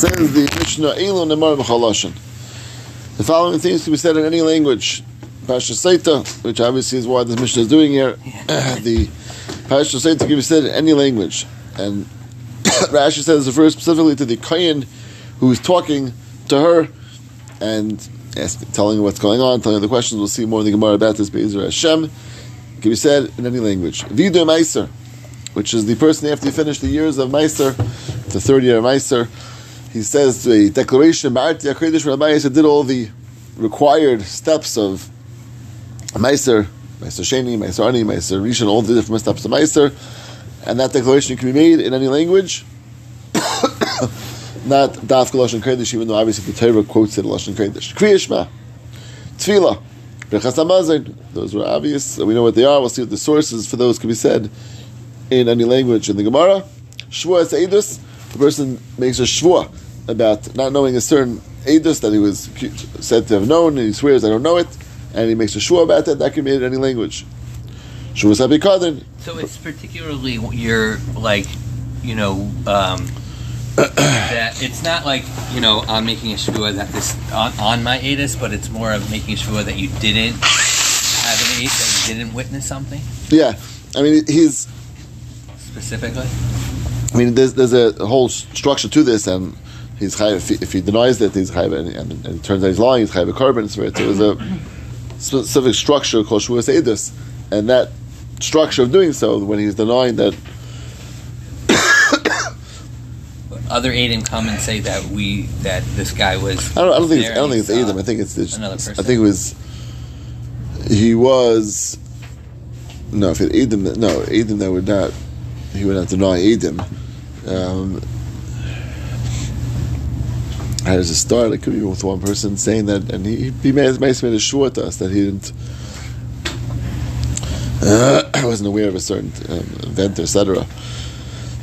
Says the Mishnah, Elu Nemar B'Chaloshin. The following things can be said in any language. Pasha Seita, which obviously is why this Mishnah is doing here. the Pasha Seita can be said in any language. And Rashi says it refers specifically to the Kayan who is talking to her and asking, telling her what's going on, telling her the questions. We'll see more in the Gemara about this. Be'ezer Hashem it can be said in any language. Vidu Meiser, which is the person after you finish the years of Meiser, the third year of Meiser, he says the declaration, Ba'arti HaKodesh Rabbi did all the required steps of Meiser, Meiser Sheni, Meiser Ani, Meiser Rishon, all the different steps of Meiser, and that declaration can be made in any language, not Daf Lashon Kodesh, even though obviously the Torah quotes it Lashon Kodesh. Kriyashma, Tefillah, Berchas Hamazon, those were obvious, we know what they are, we'll see what the sources for those can be said in any language in the Gemara. Shvuah Seidus, the person makes a shvuah about not knowing a certain edus that he was said to have known, and he swears, I don't know it, and he makes a shvuah about that, that can be in any language. Shvuah Sabikadin. So it's particularly your, like, you know, um, that it's not like, you know, I'm making a shvuah that this, on, on my edus, but it's more of making a shvuah that you didn't have an edus, that you didn't witness something Yeah, I mean, he's, specifically. I mean, there's, there's a whole structure to this, and he's if, he, if he denies that he's chayav, and, and, and it turns out he's lying, he's chayav a carbon. So there's a specific structure called shuas edus, and that structure of doing so, when he's denying that, Other Adim come and say that we, that this guy was. I don't, I don't think it's, I don't think it's Adam. I think it's, it's another I think it was he was no if it Adam no Adam they would not he would not deny Adam. Um, does it start? It could be with one person saying that, and he he made, made made a short to us that he didn't. Uh, I wasn't aware of a certain um, event, etc.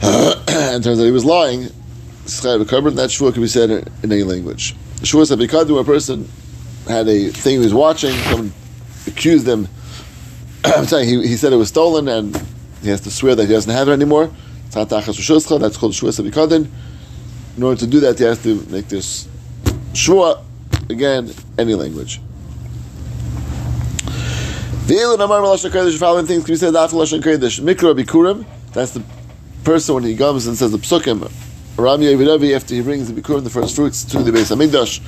Uh, and turns out he was lying. That shvua could be said in, in any language. Shvua said because a person had a thing he was watching, someone accused him. I'm saying he, he said it was stolen, and he has to swear that he doesn't have it anymore. That's called shvua sabikadin. In order to do that, he has to make this shua. again, any language. Amar following things can be said after Lashon Kodesh. Mikra Bikurim, that's the person when he comes and says the psukim. Rami Yevidavi, after he brings the Bikurim, the first fruits, to the base Hamikdash,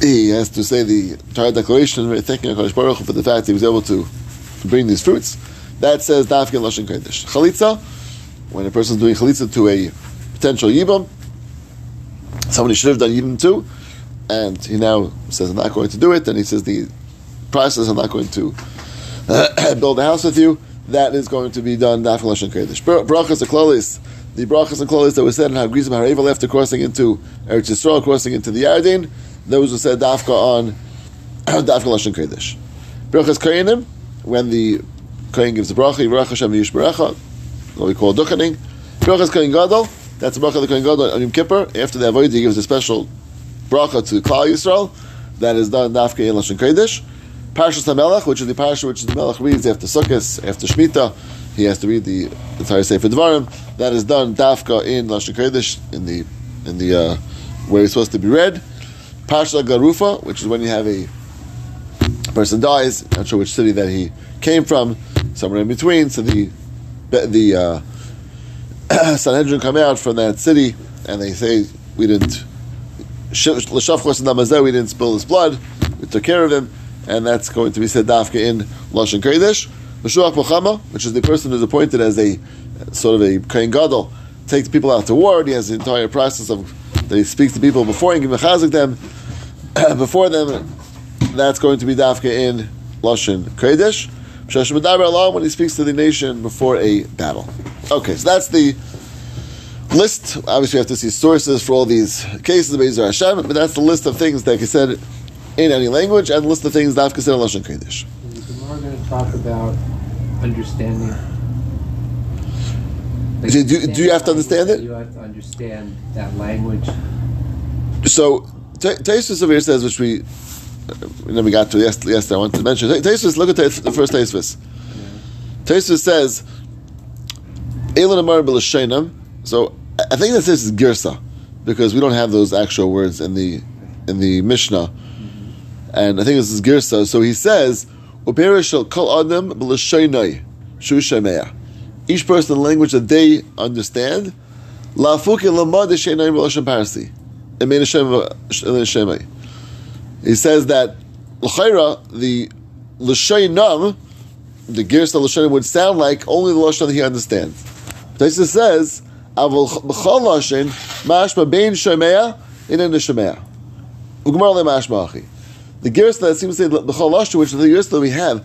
he has to say the entire declaration, thanking HaKadosh Baruch Hu for the fact he was able to bring these fruits. That says Dafkin Lashon Kodesh. Chalitza, when a person is doing chalitza to a potential yibam, somebody should have done yibam too, and he now says, I'm not going to do it, and he says the process, I'm not going to uh, build a house with you, that is going to be done. Dafkin Lashon Kodesh. Bra- Brachas Aklolis, the brachas and klolis that were said in Hagrizim Haravel after crossing into Eretz Yisrael, crossing into the Yarden, those were said Dafka on Dafka Lashon Kodesh. Brachas Koyanim, when the Kohen gives the bracha, Yivarach Hashem Yish Baracha, what we call Duchening. Brachas Kohen Gadol, that's the bracha of the Kohen Gadol on Yom Kippur. After the Avodah, he gives a special bracha to Klal Yisrael. That is done Dafka in Lashon Kodesh. Parshas HaMelech, which is the parsha which the Melech reads after Sukkot, after Shemitah, he has to read the entire Sefer Devarim. That is done Dafka in Lashon Kodesh, in the in the uh, where it's supposed to be read. Parsha Garufa, which is when you have a person dies, not sure which city that he came from, somewhere in between. So the the uh, Sanhedrin come out from that city and they say we didn't we didn't spill his blood, we took care of him, and that's going to be said dafka in lashon kodesh. Meshuach Mochama, which is the person who's appointed as a sort of a kohen gadol, takes people out to war. He has the entire process of that he speaks to people before and mechazik them before them. That's going to be dafka in lashon kodesh. When he speaks to the nation before a battle. Okay, so that's the list. Obviously, we have to see sources for all these cases of Bezer Hashem, but that's the list of things that he said in any language and the list of things dafka said in lashon kodesh. We're going to talk about understanding. Do- do- do you have to understand it? You have to understand that language. So Taisus over here says, which we and then we got to yesterday. yesterday I wanted to mention. Taisus, look at the, first Taisus. Taisus says, "Elon Amar b'lashenam." So I think that this is girsa. because we don't have those actual words in the in the Mishnah, mm-hmm. and I think this is Girsa. So he says, "Uperish shall kol adam b'lashaynai shu shemeya." Each person in the language that they understand. La'afuki lamad sheynai b'lashan parsi. Emein shemay. He says that l'chayra the l'shaynam, the Girsa l'shaynam would sound like only the lashon that he understands. Taisa says, "Avol b'chol lashon mashma bein shemeya in an shemeya." Ugmar le mashma achi. The Girsa that seems to say b'chol lashon, which is the Girsa that we have.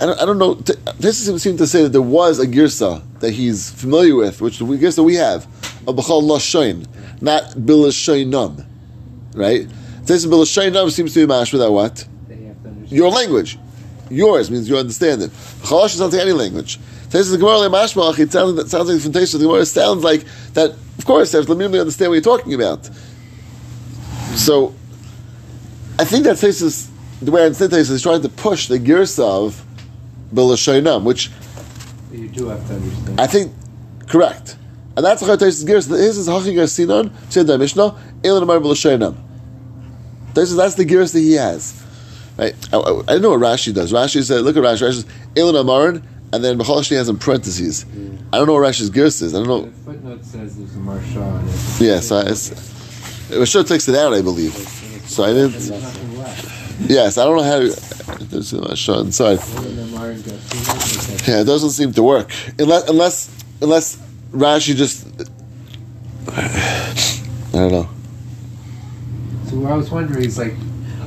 I don't, I don't know. This seems to say that there was a girsa that he's familiar with, which the girsa we have, a b'chal lashain, not bilashainam, right? This bilashainam seems to be mash without what? They have to understand. Your language, yours means you understand it. Chalash is not any language. This is the Gemara mashmalach. It sounds it sounds like from Taisha. The Gemara sounds like that. Of course, they have to understand what you're talking about. So, I think that Taisha, the way I understand Taisha, is trying to push the girsa of bilashainam, which You do have to understand. I think correct, and that's how Taisus gears. This is Hachigar Sinan said the Mishnah Elon Amar B'Lashaynam. Taisus that's the gears that he has. Right? I, I, I don't know what Rashi does. Rashi said, look at Rashi. Rashi says Elon Amarin, and then B'Chol has in parentheses. I don't know what Rashi's gears is. I don't know. The footnote says there's a marsha on it. Yes, I, it's, takes it out, I believe. So I didn't. Yes, I don't know how. To, there's a Rashi inside. One of them are got two minutes. Yeah, it doesn't seem to work unless unless unless Rashi just. I don't know. So I was wondering is like,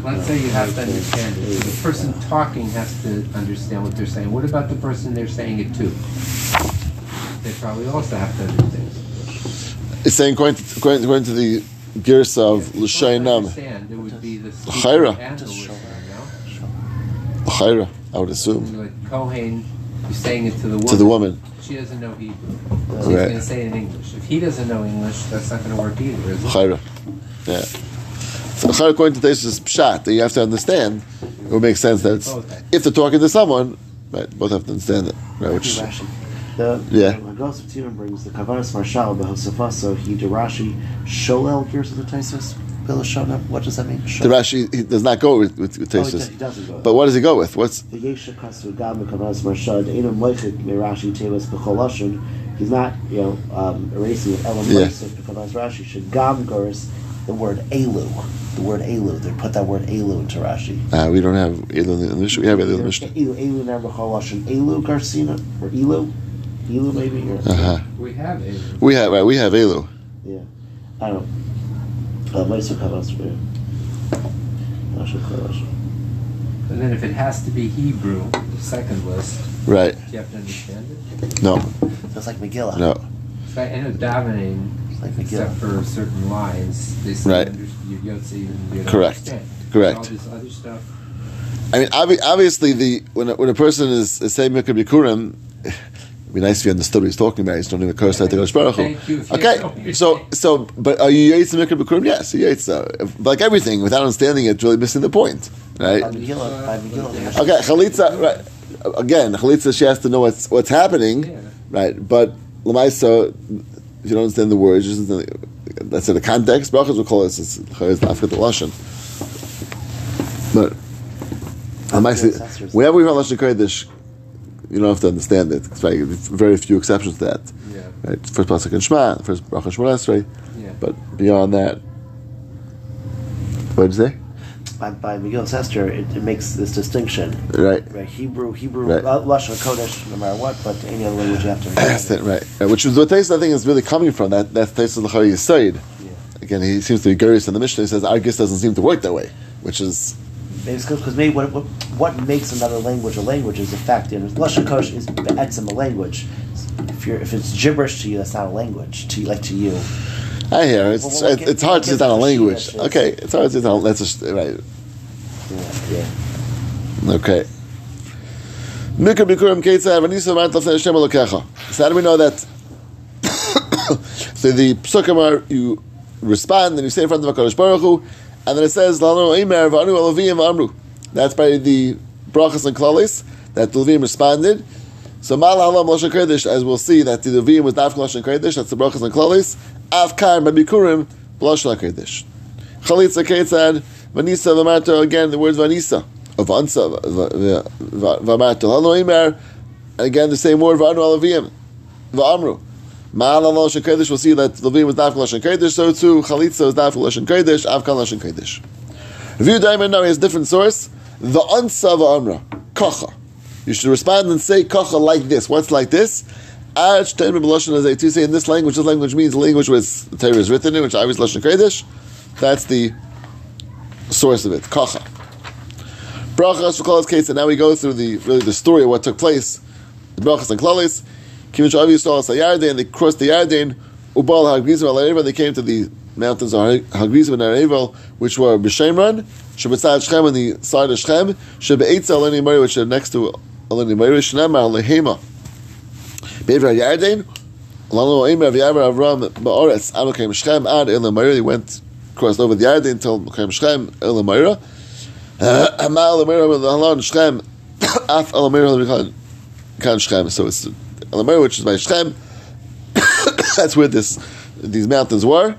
let's say you have to understand it. The person talking has to understand what they're saying. What about the person they're saying it to? They probably also have to understand. It's saying according to, according, according to the gears of If you L'shaynam, understand, it would be the L'chayra. speaker and the listener, no? Chayra, I would assume, Like Kohen, you're saying it to the woman. to the woman. She doesn't know Hebrew. She's Right. going to say it in English. If he doesn't know English, that's not going to work either, is it? Chayra. Yeah. So according to this, is pshat that you have to understand. It would make sense that it's, if they're talking to someone, right, both have to understand it. Right, which, The Yeah. the Hagos of Tivim brings the Kavanas Marshal Behosafaso he Rashi Sholel of the Taisus. What does that mean? the Rashi he does not go with, with, with Oh, does, he doesn't go. But what does he go with? What's the Yesha Kasu Gam Kavanas Marshal Einam Moichik Mirashi Tevas Becholashon. He's not you know um, erasing it. Elam Yeah. Rashi should Gam Gurs the word Elu. The word Elu. They put that word Elu into Rashi. uh, we don't have Elul in the Mishnah. We have Elul in the Mishnah. Elu Elu Ner Becholashon. Elu Garcina or Elu. Elu maybe or. Uh huh. We have it. We have right. We have Elul. Yeah. I don't know. Uh, Meister Kavanas. yeah. Rashi Kavanas. And then if it has to be Hebrew, the second list, Right. do you have to understand it? No. That's like Megillah. No. So I know davening, It's like except Megillah. for certain lines, they say Right. under, you don't say you don't Correct. understand. Correct. All this other stuff. I mean, obvi- obviously, the when a, when a person is, is saying Mikra Bikurim, it'd be nice if you understood what he's talking about. He's don't even curse out the Kodesh Baruch Thank you. If you know what Okay, so so, but are you Yates Mikra Bikurim? Yes, you Yates. Uh, like everything, without understanding it, it's really missing the point, right? By Megillah, by Megillah. Okay, Chalitza. Right. Again, Chalitza. She has to know what's what's happening, Yeah. right? But Lamaisa, if you don't understand the words, just understand the- that's in the context. Brachas will call this it's Chayes Afkat Lashon. But Lamaisa, whenever we have Lashon Kodesh, you don't have to understand it. It's right. Very few exceptions to that. Yeah. Right? First pasuk in Shema, first bracha Esrei. Yeah. But beyond that, what did you say? By, by Esther, it, it makes this distinction. Right. Right, Hebrew, Hebrew, Right. uh, Lashon Kodesh, no matter what, but any other language you have to That's it, right. right. Which is what Taisa I think is really coming from. That that's Taisa L'chari Yisaid. Yeah. Again, he seems to be curious in the Mishnah. He says our gis doesn't seem to work that way, which is Maybe it's because maybe what, what, what makes another language a language is the fact that Lashon Kodesh is be'etzim a language. If you're if it's gibberish to you, that's not a language to like to you. I hear it's Well, well, it's, it's hard to sit down a language. Okay, it's hard to sit down. That's just right. Okay. Mikra bikurim ketzah v'nisa ma'at lafnei Hashem elokecha. So how do we know that? so the psukim are you respond and you say in front of Hakadosh Baruch Hu, and then it says Lano Eimer v'anu elovim v'amru. That's by the brachas and klalis that the Levim responded. So Mal Halam Lashon Kodesh, as we'll see, that the Levim was not Lashon Kodesh. That's the brachas and klalis. Avkar by bikurim B'lashon HaKodesh. Chalitza Ketzad, Vanisa V'marta, again, the word Vanisa. Of Ansa, V'marta. Halo Imer, again, the same word, V'anu Alaviyim. V'amru. Ma'al Lashon Kodesh, we'll see that Levim was Dafka Lashon Kodesh, so too Chalitza was Dafka Lashon Kodesh, Avkan Lashon Kodesh. Review Diamond now he has a different source. The Ansa V'amra. Kacha. You should respond and say Kacha like this. What's like this? Ad Shtein B'Lashon Hazeh. To say in this language, this language means language where the Torah is written in, which I was Lashon Kodesh. That's the source of it. Kacha. Brachas Shulchal's case, and now we go through the really the story of what took place. The Brachas and Klalis. Kivin Shavi saw Sayarden, they crossed the Yarden. Ubal Hagrizim Al they came to the mountains of Hagrizim and Arevel, which were B'Shemran, Shabbatzad Shechem on the side of Shechem, Shabbatza Aleni Mori, which are next to Aleni Mori, Shnamar Lehema. Be'evra Yarden, Lano Emer V'Yavra Avram Ba'oretz, Anu came Shechem, Ad Elam Mori, they went, crossed over the Yarden until came Shechem, Elam Mori. Amal Emer Halon Shechem, Af Elam Mori, Kan Shechem. So it's Elam Mori, which is by Shechem. That's where this these mountains were.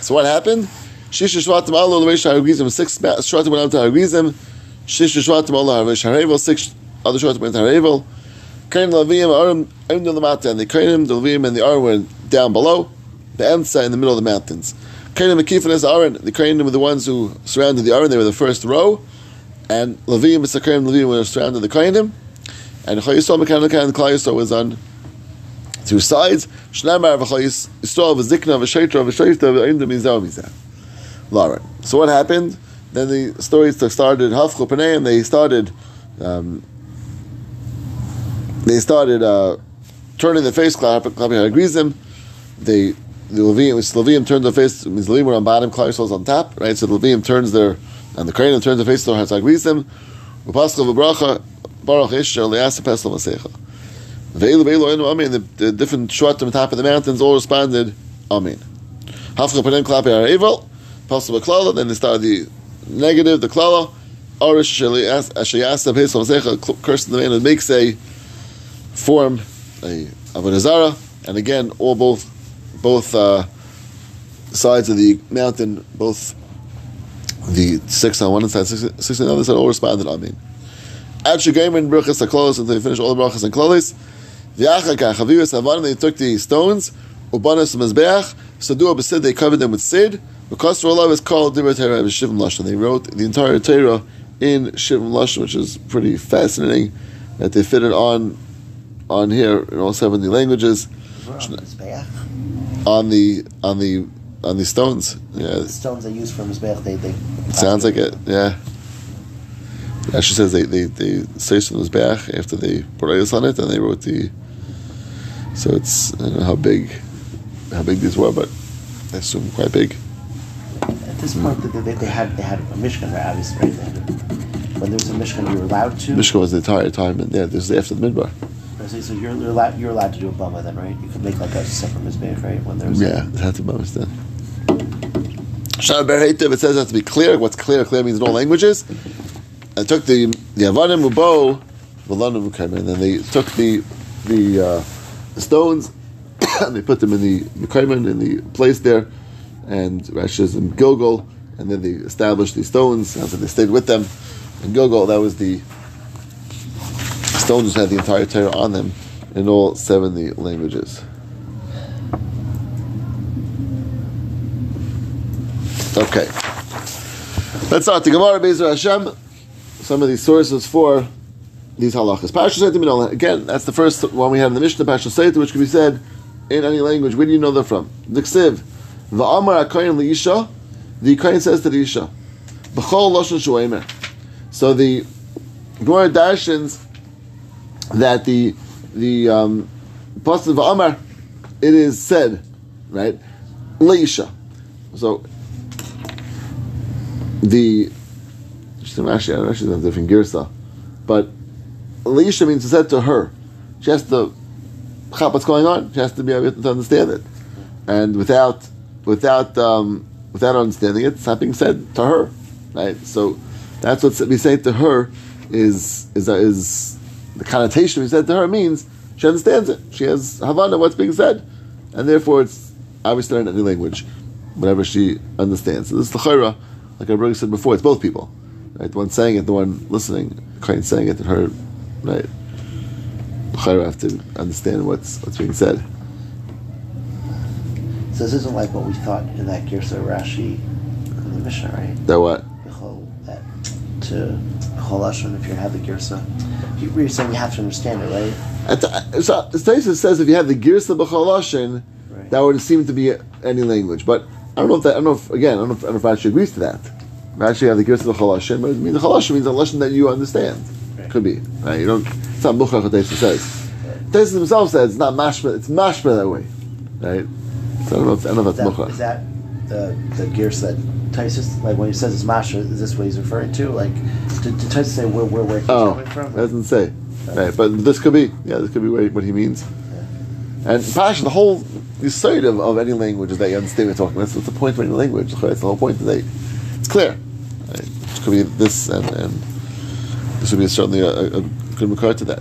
So what happened? Shisha Shvatim Allah L'Reish HaRagizim, six Shvatim went out to HaRagizim, Shisha Shvatim Allah L'Reish HaRevel, six other Shvatim went to HaRevel, Kain Levim, Arim, Arim Lamata, and the Kainim, the Levim, and the Arim were down below, the Emsa in the middle of the mountains. Kainim, Akif, and Arim, the Kainim were the ones who surrounded the Arim, they were the first row, and Levim, Mr. Kainim, Levim were surrounded the Kainim, and Chayisol, Mekan, and Klal Yisrael was on two sides. Shnamar v'chayis Yisrael v'zikna v'sheitra v'sheitra v'ayim d'mizah v'mizah. Lauren. So what happened? Then the stories started. Hafchu and they started. Um, they started uh, turning the face. Clapping agrees them. They the Levium, which Levium turned their face. Means Levium were on bottom, Klal was on top. Right. So the Levium turns their and the Kohanim turns their face to Har agrees them. Upaschal v'bracha baruch isher liasa pesel masecha. Ve'elu ve'elu enu amen. The, the different shvatim on top of the mountains all responded amen. Hafcha Panem klape ha'evel. Pasal b'klala. Then they started the negative, the klala. Arish sheyasa pesel masecha. Cursing the man who makes a form a avodah and again all both both uh, sides of the mountain, both the six on one side, six, six on the other side, all responded amen. Ad shegayim brachas haklolos until they finished all the brachas and klolis. They took the stones ubanas mezbeach sadua b'sid they covered them with sid because Allah is called Dibra Torah Shivim Lashon. They wrote the entire Torah in Shivim Lashon, which is pretty fascinating that they fit it on on here in all seventy languages on the on the on the stones. Yeah, The stones they use for Mizbeach, they, they sounds like it. Yeah. She says they they they say some back after they put ice on it, and they wrote the. So it's I don't know how big, how big these were, but I assume quite big. At this point, they, they, they had they had a Mishkan, right? Obviously, right? They had a- when there was a Mishkan, you were allowed to. Mishka was the entire time, and yeah, this is after the midbar. So, so you're, you're allowed you're allowed to do a bama then, right? You could make like a separate Mizbeach, right? When there's Yeah, it had to be then. Shana Ber Heitev, it says it has to be clear. What's clear? Clear means in all languages. I took the the Avanim Ubo, Velanim Ukayim, and then they took the the, uh, stones and they put them in the Mekayman in the place there, and Rashi says in Gilgal, and then they established the stones. After they stayed with them in Gilgal, that was the stones had the entire Torah on them in all seventy languages. Okay. Let's start the Gemara Bezer Hashem. Some of these sources for these halachas. Again, that's the first one we had in the Mishnah, Pasha Seitim, which can be said in any language. Where do you know they're from? The Ksiv. Va'amar HaKayin Li'isha. The Kayin says to the Isha. B'chol Lashon. So the Gemara darshans that the the um, Pasuk Va'amar, it is said, right? Leisha. So the Rashi, Rashi has a different girsa, but Leisha means said to her. She has to chap what's going on. She has to be able to understand it, and without without um, without understanding it, it's not being said to her, right? So that's what we say to her is is is the connotation we said to her means she understands it. She has havana what's being said, and therefore it's obviously not in any language. whatever she understands. So this is the chayra, like I really said before, it's both people. Right? The one saying it, the one listening, kind saying it, and her, right? Chayra have to understand what's what's being said. So this isn't like what we thought in that Girsa Rashi in the Mishnah, right? That what? That to B'chol Lashon, if you have the Girsa. You- You're saying you have to understand it, right? At the, so Stasis says if you have the girsa b'chaloshin, Right. that would seem to be any language. But I don't know if that. I don't know if again. I don't know if, I don't know if Rashi agrees to that. Rashi have the girsa b'chaloshin, but I mean the chaloshin means a lesson that you understand. Right. Could be. Right? You don't. It's not muchach what Taisa says. Taisa himself says it's not mashma. It's mashma that way. Right. So I don't know. If, I don't know if that's that, muchach. is that the the Girsa Tysus, like when he says it's Masha, is this what he's referring to? Like, did, did Tysus say where, where, where he's Oh, coming from? it doesn't say. Right, but this could be. Yeah, this could be what he means. And Pasha, the whole the side of, of any language is that you understand what you're talking about. That's, the point of any language. That's the whole point today. It's clear. Right? It could be this, and, and this would be certainly a, a, a good regard to that.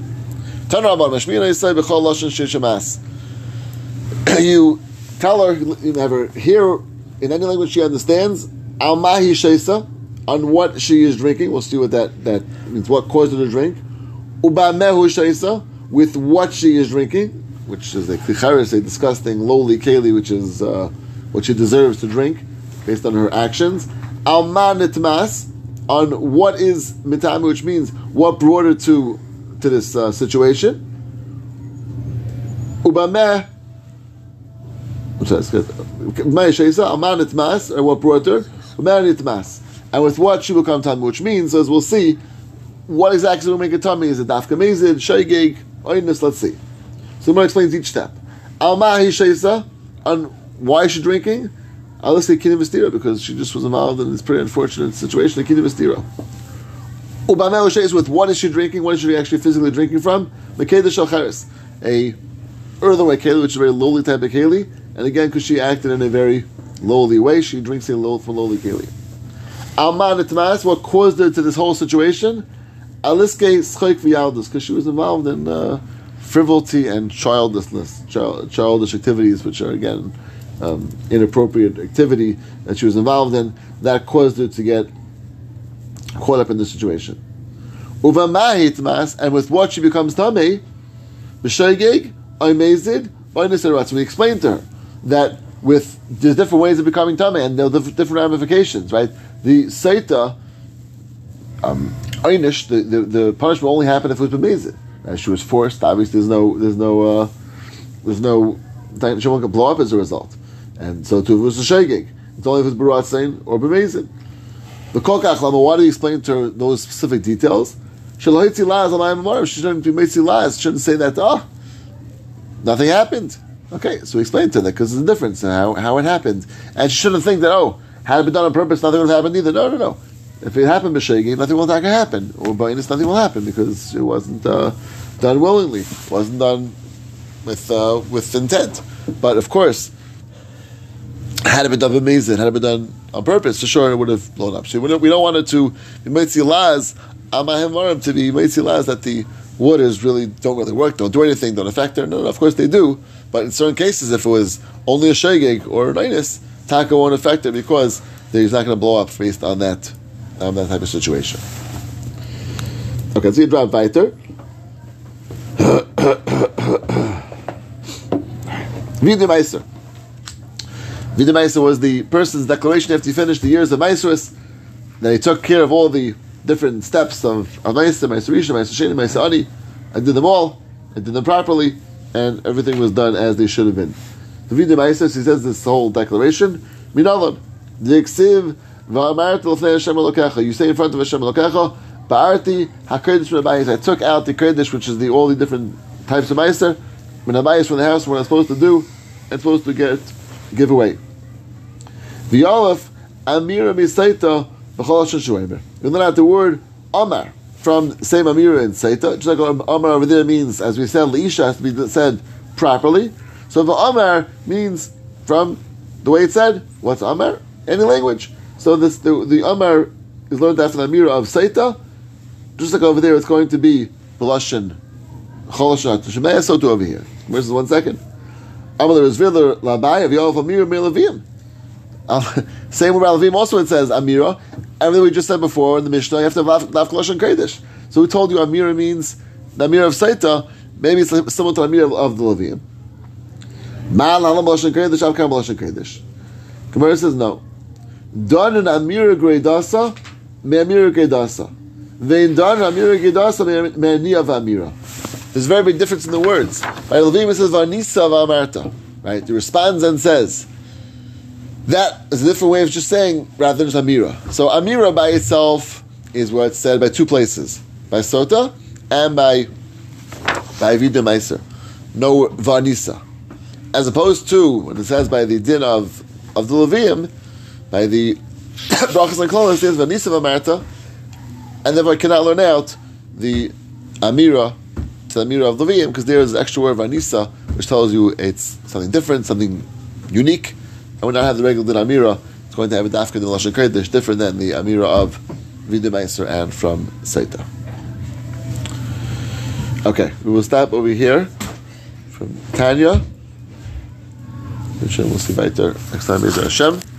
Tanrabban, Mashmina Yisai B'chol Lashon Shishamas. You tell her, you never hear in any language she understands, Al Shesa, on what she is drinking. We'll see what that, that means, what caused her to drink. Uba Mehu Shesa, with what she is drinking, which is a klicharis, a disgusting, lowly keli, which is uh, what she deserves to drink based on her actions. Al Manitmas, on what is mitami, which means what brought her to to this uh, situation. Ubameh. Ma'ay Sheisa, Aman or what brought her? And with what she will come tummy, which means, as we'll see, what exactly will make a tummy? Is it dafka mezid, shaygig, oinus? Let's see. So the explains each step. Al Mahi Sheisa, on why is she drinking? I'll say Kinim Vestira, because she just was involved in this pretty unfortunate situation, the Kinim Vestira. Ubamel Sheis with what is she drinking? What is she actually physically drinking from? Makeda Shalcharis, a earthenware keli, which is a very lowly type of keli, and again, because she acted in a very lowly way, she drinks a low from lowly keli. Alman Etmas, what caused her to this whole situation? Aliske Schoik Vialdus, because she was involved in uh, frivolity and childlessness, child, childish activities, which are again um, inappropriate activity that she was involved in, that caused her to get caught up in this situation. Uvamahi Etmas, and with what she becomes Tameh, B'shaygig, Oimezid. So we explained to her that with there's different ways of becoming tummy and there are diff- different ramifications, right? The Saita, um, Einish, the, the, the punishment only happened if it was b'mezid. Right? She was forced. Obviously, there's no there's no uh, there's no she won't blow up as a result, and so too was a shegig. It's only if it's baratzain or b'mezid. The kokach lama. Why do you explain to her those specific details? She shouldn't be laz. Shouldn't say that. Oh, nothing happened. Okay, so we explained to that because there's a difference in how, how it happened, and she shouldn't think that oh, had it been done on purpose, nothing would have happened either. No, no, no. If it happened b'shegi, nothing will happen, or b'inus, nothing will happen because it wasn't uh, done willingly, it wasn't done with uh, with intent. But of course, had it been done b'mezid, had it been done on purpose, for sure it would have blown up. So we don't, we don't want it to be mitzi laz, amahim to be mitzi laz that the waters really don't really work, don't do anything, don't affect her. No, no, of course they do. But in certain cases, if it was only a shegig or an inus, taka won't affect it because he's not going to blow up based on that that type of situation. Okay, let's get drop weiter. Vida Meiser. Vida Meiser was the person's declaration after he finished the years of Meiseris, that he took care of all the different steps of Meiser, Meiser Rishon, Meiser Sheni, Meiser Ani, and did them all, I did them properly, and everything was done as they should have been. The Vida Meiser, he says this whole declaration, Minalon, Eksiv, V'amarti l'fnei Hashem Elokecha, you say in front of Hashem Elokecha, Ba'arti HaKodesh min I took out the Kodesh, which is the all the different types of Meiser, min Abayis from the house, what I'm supposed to do, I'm supposed to get, give away. The Aleph, Amira Misaita, We learn out the word Amar from same Amira in Saita, just like Amar over there means, as we said, Leisha has to be said properly. So the Amar means from the way it's said, what's Amar? Any language. So this the, the Amar is learned after the Amira of Saita, just like over there it's going to be Belashin Cholashat Shemaya, so too over here. Where's one second? Is Labai of same with Ralavim. Also, it says Amira. Everything we just said before in the Mishnah, you have to have Lav and Kodesh. So we told you Amira means the Amira of Saita. Maybe it's similar to Amira of, of the Levium. Ma'al Alam Lashon Kodesh, Avkam Lashon Kodesh. Gemara says no. Done an Amira Gredasa, me Amira Gredasa. Vein done Amira Gredasa, me Niyav Amira. There's a very big difference in the words. By Levim it says Varnisa Vamarta. Right? He responds and says. That is a different way of just saying rather than just Amira. So Amira by itself is what's said by two places. By Sota and by by Vida Meiser. No Varnisa. As opposed to when it says by the din of of the Levium, by the Brachas and Klolos, it says Varnisa Vamarta, and therefore I cannot learn out the Amira to the Amira of Levium because there is an extra word Varnisa which tells you it's something different, something unique, and we not have the regular din Amira. It's going to have a dafka in Lashon Kodesh different than the Amira of Vida Meiser and from Saita. Okay, we will stop over here from Tanya. Which we'll see later next time. Hashem.